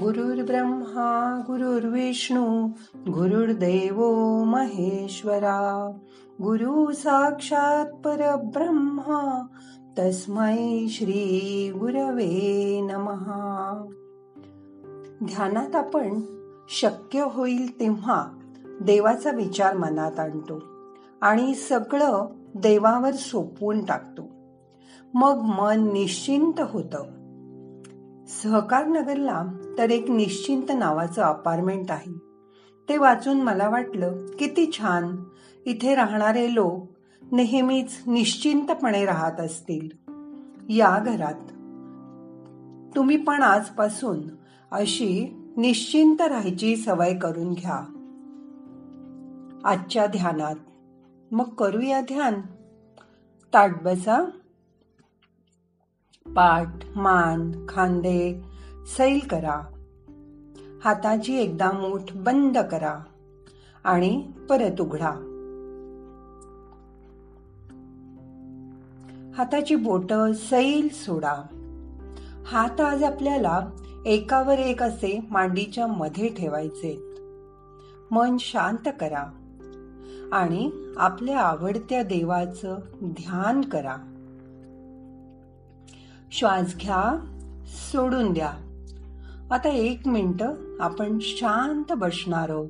गुरुर्ब्रह्मा गुरुर्विष्णू गुरुर्देव महेश्वरा. गुरु साक्षात परब्रह्मा तस्मै श्री गुरवे नमहा ध्यानात आपण शक्य होईल तेव्हा देवाचा विचार मनात आणतो आणि सगळं देवावर सोपवून टाकतो. मग मन निश्चिंत होतं. सहकार नगरला तर एक निश्चिंत नावाचं अपार्टमेंट आहे. ते वाचून मला वाटलं किती छान. इथे राहणारे लोक नेहमीच निश्चिंतपणे राहत असतील. या घरात. तुम्ही पण आजपासून अशी निश्चिंत राहायची सवय करून घ्या. आजच्या ध्यानात. मग करूया ध्यान. ताट बसा. पाठ मान खांदे सैल करा. हाताची एकदा मूठ बंद करा आणि परत उघडा. हाताची बोट सैल सोडा. हात आज आपल्याला एकावर एक असे मांडीच्या मध्ये ठेवायचे. मन शांत करा आणि आपल्या आवडत्या देवाचं ध्यान करा. श्वास घ्या सोडून द्या. आता एक मिनिट आपण शांत बसणार आहोत.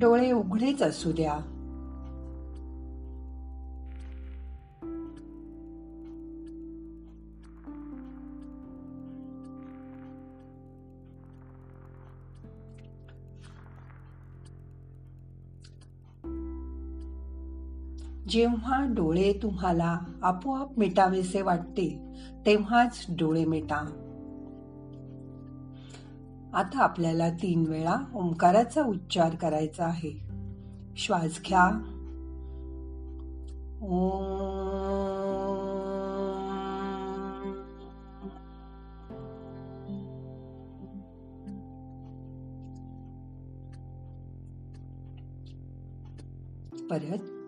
डोळे उघडेच असू द्या. जेव्हा डोळे तुम्हाला आपोआप मिटावेसे वाटते तेव्हाच डोळे मिटा. आता आपल्याला तीन वेळा ओंकाराचा उच्चार करायचा आहे. श्वास घ्या. परत.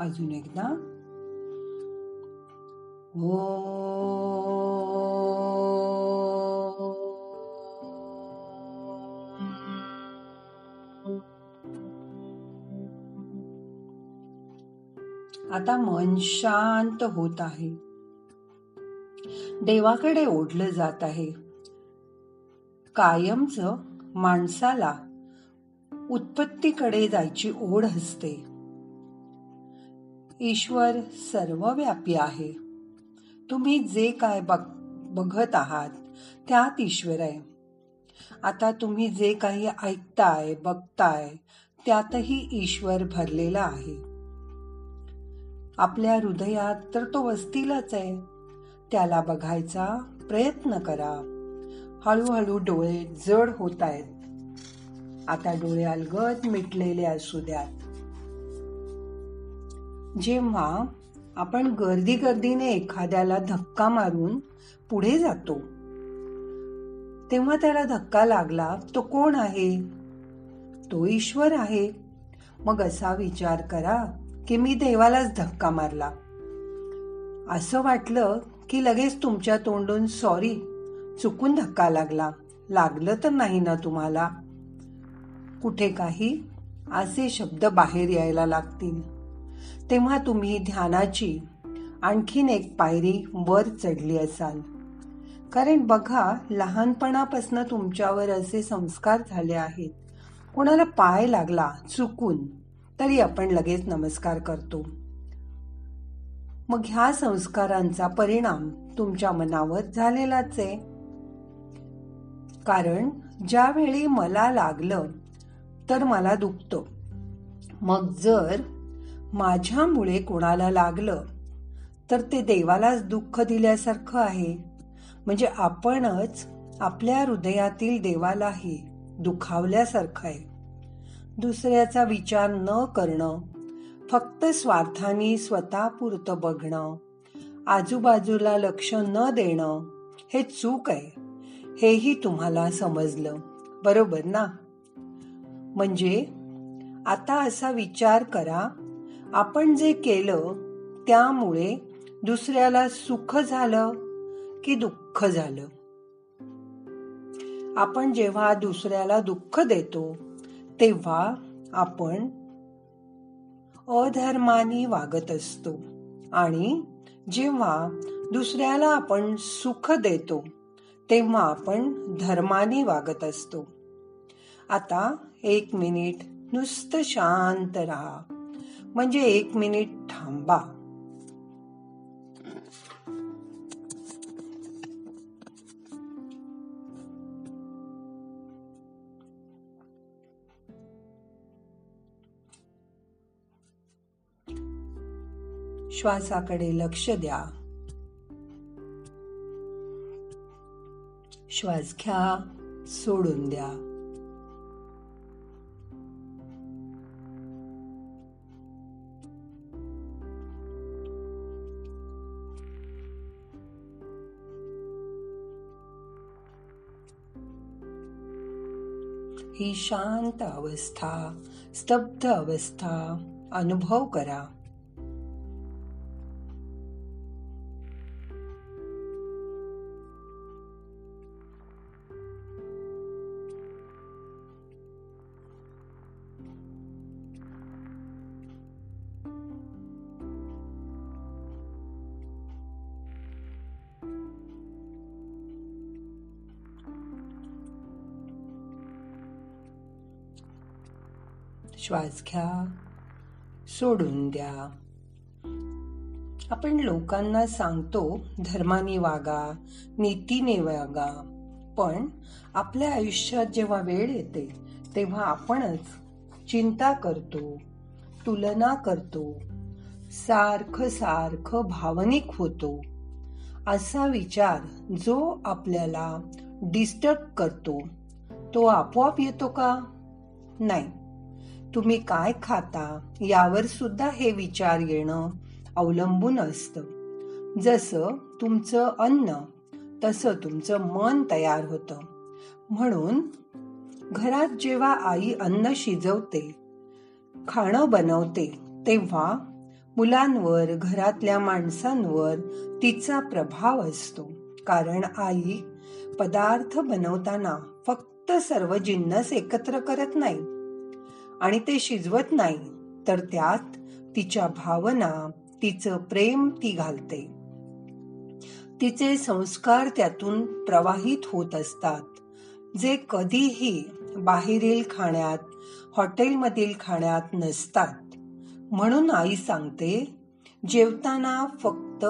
अजून एकदा आता मन शांत होत आहे. देवाकडे ओढलं जात आहे. कायमच माणसाला उत्पत्तीकडे जायची ओढ असते. ईश्वर सर्वव्यापी आहे. तुम्ही जे काय बघ बघत आहात त्यात ईश्वर आहे. आता तुम्ही जे काही ऐकताय बघताय त्यातही ईश्वर भरलेला आहे. आपल्या हृदयात तर तो वस्तीलाच आहे. त्याला बघायचा प्रयत्न करा. हळूहळू डोळे जड होत आहेत. आता डोळे अलगद मिटलेले असू द्यात. जेव्हा आपण गर्दी गर्दीने एखाद्याला धक्का मारून पुढे जातो तेव्हा त्याला धक्का लागला तो कोण आहे? तो ईश्वर आहे. मग असा विचार करा की मी देवालाच धक्का मारला. असं वाटलं की लगेच तुमच्या तोंडून सॉरी चुकून धक्का लागला. लागलं तर नाही ना तुम्हाला. कुठे काही असे शब्द बाहेर यायला लागतील. तेव्हा तुम्ही ध्यानाची आणखीन एक पायरी वर चढली असाल. कारण बघा लहानपणापासून तुमच्यावर असे संस्कार झाले आहेत. कोणाला पाय लागला चुकून. तरी आपण लगेच नमस्कार करतो. मग ह्या संस्कारांचा परिणाम तुमच्या मनावर झालेलाच आहे. कारण ज्यावेळी मला लागलं तर मला दुखतं. मग जर माझ्यामुळे कोणाला लागलं तर ते देवालाच दुःख दिल्यासारखं आहे. म्हणजे आपणच आपल्या हृदयातील देवालाही दुखावल्यासारखं आहे. दुसऱ्याचा विचार न करणं फक्त स्वार्थाने स्वतःपुरतं बघणं आजूबाजूला लक्ष न देणं हे चूक आहे. हेही तुम्हाला समजलं बरोबर ना? म्हणजे आता असा विचार करा आपण जे केलं त्यामुळे दुसऱ्याला सुख झालं की दुःख झालं? आपण जेव्हा दुसऱ्याला दुःख देतो तेव्हा आपण अधर्माने वागत असतो. आणि जेव्हा दुसऱ्याला आपण सुख देतो तेव्हा आपण धर्माने वागत असतो. आता एक मिनिट नुसतं शांत राहा. म्हणजे एक मिनिट थांबा. श्वासाकडे लक्ष द्या. श्वास घ्या सोडून द्या. ही शांत अवस्था स्तब्ध अवस्था अनुभव करा. श्वास घ्या सोडून द्या. आपण लोकांना सांगतो धर्माने वागा नीतीने वागा. पण आपल्या आयुष्यात जेव्हा वेळ येते तेव्हा आपणच चिंता करतो तुलना करतो. सारखं सारखं भावनिक होतो. असा विचार जो आपल्याला डिस्टर्ब करतो तो आपोआप येतो का? नाही. तुम्ही काय खाता यावर सुद्धा हे विचार येणं अवलंबून असतं. जसं तुमचं अन्न तसं तुमचं मन तयार होतं. म्हणून घरात जेव्हा आई अन्न शिजवते खाणं बनवते तेव्हा मुलांवर घरातल्या माणसांवर तिचा प्रभाव असतो. कारण आई पदार्थ बनवताना फक्त सर्व जिन्नस एकत्र करत नाही. आणि ते शिजवत नाही तर त्यात तिच्या भावना तिचं प्रेम ती घालते. तिचे संस्कार त्यातून प्रवाहित होत असतात. जे कधीही बाहेरील खाण्यात हॉटेलमधील खाण्यात नसतात. म्हणून आई सांगते जेवताना फक्त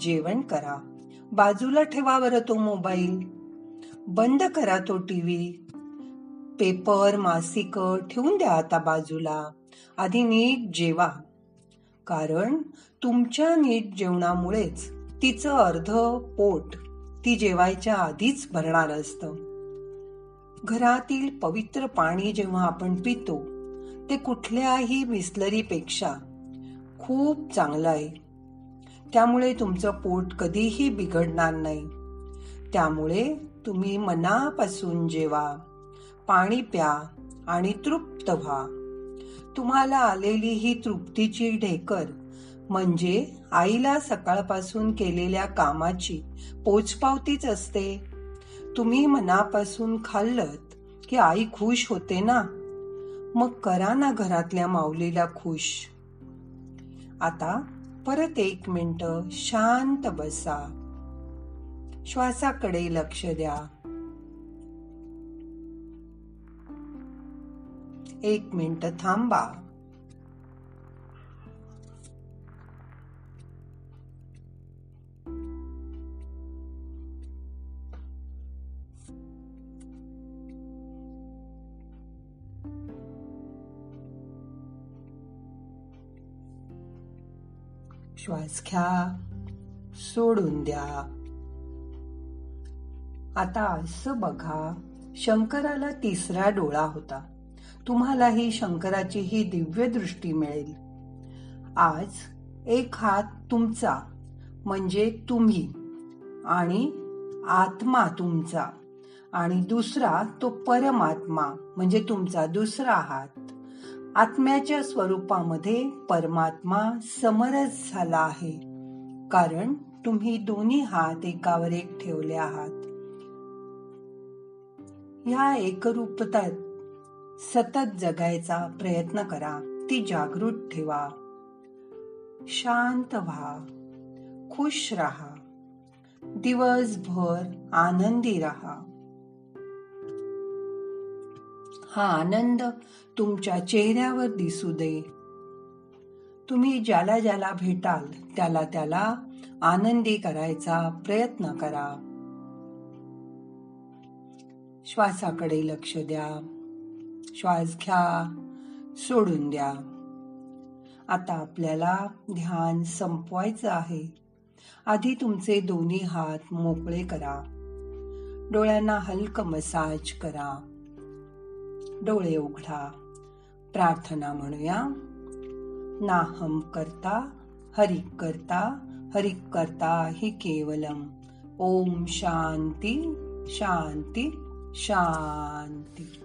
जेवण करा. बाजूला ठेवा बरं तो मोबाईल. बंद करा तो टीव्ही. पेपर मासिक ठेवून द्या आता बाजूला. आधी नीट जेवा. कारण तुमच्या नीट जेवणामुळेच तिचं अर्ध पोट ती जेवायच्या आधीच भरणार असतं. घरातील पवित्र पाणी जेव्हा आपण पितो ते कुठल्याही बिस्लरीपेक्षा खूप चांगलं आहे. त्यामुळे तुमचं पोट कधीही बिघडणार नाही. त्यामुळे तुम्ही मनापासून जेवा. पाणी प्या आणि तृप्त व्हा. तुम्हाला आलेली ही तृप्तीची ढेकर म्हणजे आईला सकाळपासून केलेल्या कामाची पोचपावतीच असते. तुम्ही मनापासून खाल्लत की आई खुश होते ना? मग करा ना घरातल्या माऊलीला खुश. आता परत एक मिनिट शांत बसा. श्वासाकडे लक्ष द्या. एक मिनिट थांबा. श्वास घ्या सोडून द्या. आता असं बघा शंकराला तिसरा डोळा होता. तुम्हालाही शंकराची ही दिव्य दृष्टी मिळेल. आज एक हात तुमचा म्हणजे तुम्ही आणि आत्मा तुमचा आणि दुसरा तो परमात्मा म्हणजे तुमचा दुसरा हात. आत्म्याच्या स्वरूपामध्ये परमात्मा समरस झाला आहे कारण तुम्ही दोन्ही हात एकावर एक ठेवले आहात. ह्या एकरूपतात सतत जगायचा प्रयत्न करा. ती जागृत ठेवा. शांत व्हा. खुश राहा. दिवसभर आनंदी राहा. हा आनंद तुमच्या चेहऱ्यावर दिसू दे. तुम्ही ज्याला ज्याला भेटाल त्याला त्याला आनंदी करायचा प्रयत्न करा. श्वासाकडे लक्ष द्या. श्वास घ्या सोडून द्या. आता आपल्याला ध्यान संपवायचं आहे. आधी तुमचे दोन्ही हात मोकळे करा. डोळ्यांना हलक मसाज करा. डोळे उघडा. प्रार्थना म्हणूया. नाहम करता हरिक करता हरिक करता हि केवलम. ओम शांती शांती शांती.